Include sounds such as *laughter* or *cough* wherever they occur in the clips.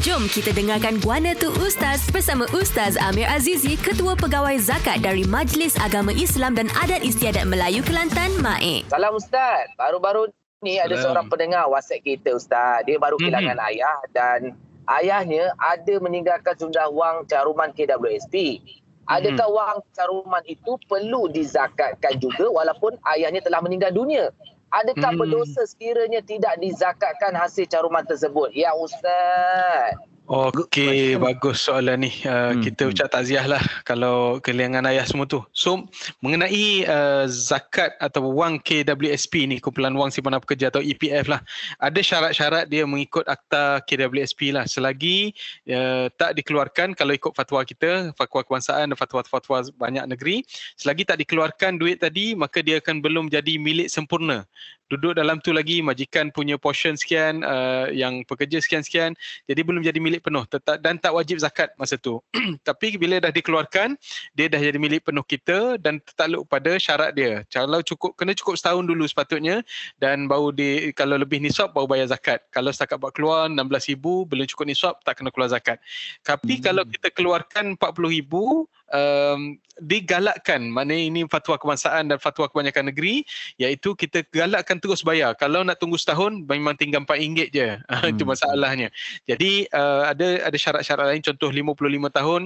Jom kita dengarkan Guana Tu Ustaz bersama Ustaz Amir Azizi, Ketua Pegawai Zakat dari Majlis Agama Islam dan Adat Istiadat Melayu Kelantan, MAIK. Salam Ustaz. Baru-baru ni ada Salam. seorang pendengar WhatsApp kita Ustaz. Dia baru Mhm. kehilangan ayah dan ayahnya ada meninggalkan jumlah wang caruman KWSP. Adakah Mhm. wang caruman itu perlu dizakatkan juga walaupun ayahnya telah meninggal dunia? Adakah Hmm. berdosa sekiranya tidak dizakatkan hasil caruman tersebut? Ya Ustaz. Okey, bagus soalan ni. Uh, Hmm, kita hmm. ucap takziah lah kalau kehilangan ayah semua tu. So, mengenai uh, zakat atau wang KWSP ni, kumpulan wang simpanan pekerja atau EPF lah, ada syarat-syarat dia mengikut akta KWSP lah. Selagi uh, tak dikeluarkan, kalau ikut fatwa kita, fatwa kebangsaan dan fatwa-fatwa banyak negeri, selagi tak dikeluarkan duit tadi, maka dia akan belum jadi milik sempurna. Duduk dalam tu lagi, majikan punya portion sekian, uh, yang pekerja sekian-sekian, jadi belum jadi milik penuh tetap dan tak wajib zakat masa tu. *clears throat* Tapi bila dah dikeluarkan, dia dah jadi milik penuh kita dan tertakluk pada syarat dia. Kalau cukup kena cukup setahun dulu sepatutnya dan baru di kalau lebih nisab baru bayar zakat. Kalau setakat buat keluar 16,000 belum cukup nisab tak kena keluar zakat. Tapi Hmm. kalau kita keluarkan 40,000 um, digalakkan maknanya ini fatwa kebangsaan dan fatwa kebanyakan negeri iaitu kita galakkan terus bayar kalau nak tunggu setahun memang tinggal RM4 je *laughs* hmm. itu masalahnya jadi uh, ada ada syarat-syarat lain. Contoh 55 tahun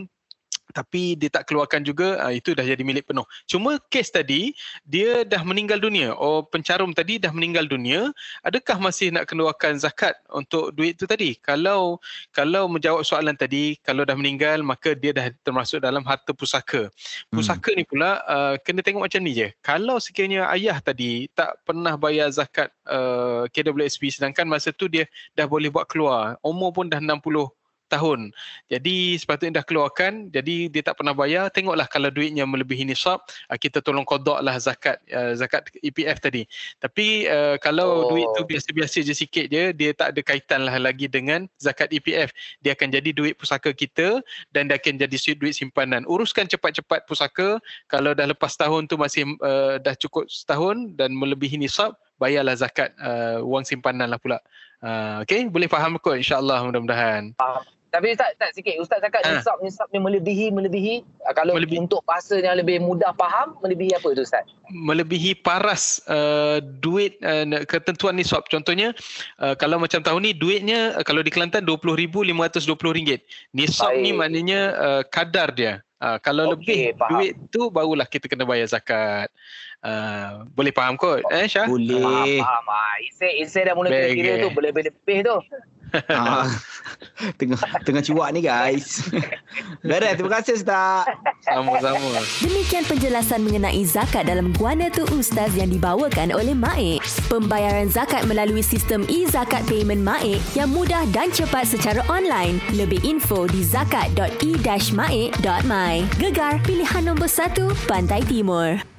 tapi dia tak keluarkan juga uh, itu dah jadi milik penuh. Cuma kes tadi dia dah meninggal dunia. Oh pencarum tadi dah meninggal dunia, adakah masih nak keluarkan zakat untuk duit tu tadi? Kalau kalau menjawab soalan tadi, kalau dah meninggal maka dia dah termasuk dalam harta pusaka. Pusaka ni pula uh, kena tengok macam ni je. Kalau sekiranya ayah tadi tak pernah bayar zakat uh, KWSP sedangkan masa tu dia dah boleh buat keluar, umur pun dah 60 tahun. Jadi sepatutnya dah keluarkan, jadi dia tak pernah bayar, tengoklah kalau duitnya melebihi nisab, uh, kita tolong kodok lah zakat uh, zakat EPF tadi. Tapi uh, kalau Oh. duit tu biasa-biasa je sikit je, dia tak ada kaitan lah lagi dengan zakat EPF. Dia akan jadi duit pusaka kita dan dia akan jadi duit simpanan. Uruskan cepat-cepat pusaka, kalau dah lepas tahun tu masih uh, dah cukup setahun dan melebihi nisab, bayarlah zakat uh, wang simpanan lah pula. Uh, okay, boleh faham kot insyaAllah mudah-mudahan. Tapi Ustaz, tak sikit. Ustaz cakap Ha. nisab, nisab ni melebihi, melebihi. Ah, Kalau Melebihi. untuk bahasa yang lebih mudah faham, melebihi apa tu Ustaz? melebihi paras uh, duit uh, ketentuan nisab. Contohnya uh, kalau macam tahun ni duitnya uh, kalau di Kelantan RM20,520. Nisab ni Baik. maknanya uh, kadar dia. Uh, kalau Okey, lebih faham. duit tu barulah kita kena bayar zakat. Uh, boleh faham kot eh Syah? Boleh. Faham, faham. Ah, Isai, Isai dah mula Baik, kira eh. tu, berlebih-lebih tu. *laughs* Ah, tengah tengah cuak ni guys. *laughs* Beres, terima kasih Ustaz. Sama-sama. Demikian penjelasan mengenai zakat dalam Guana Tu Ustaz yang dibawakan oleh MAIK. Pembayaran zakat melalui sistem e-zakat payment MAIK yang mudah dan cepat secara online. Lebih info di zakat.e-maik.my. Gegar pilihan nombor 1 Pantai Timur.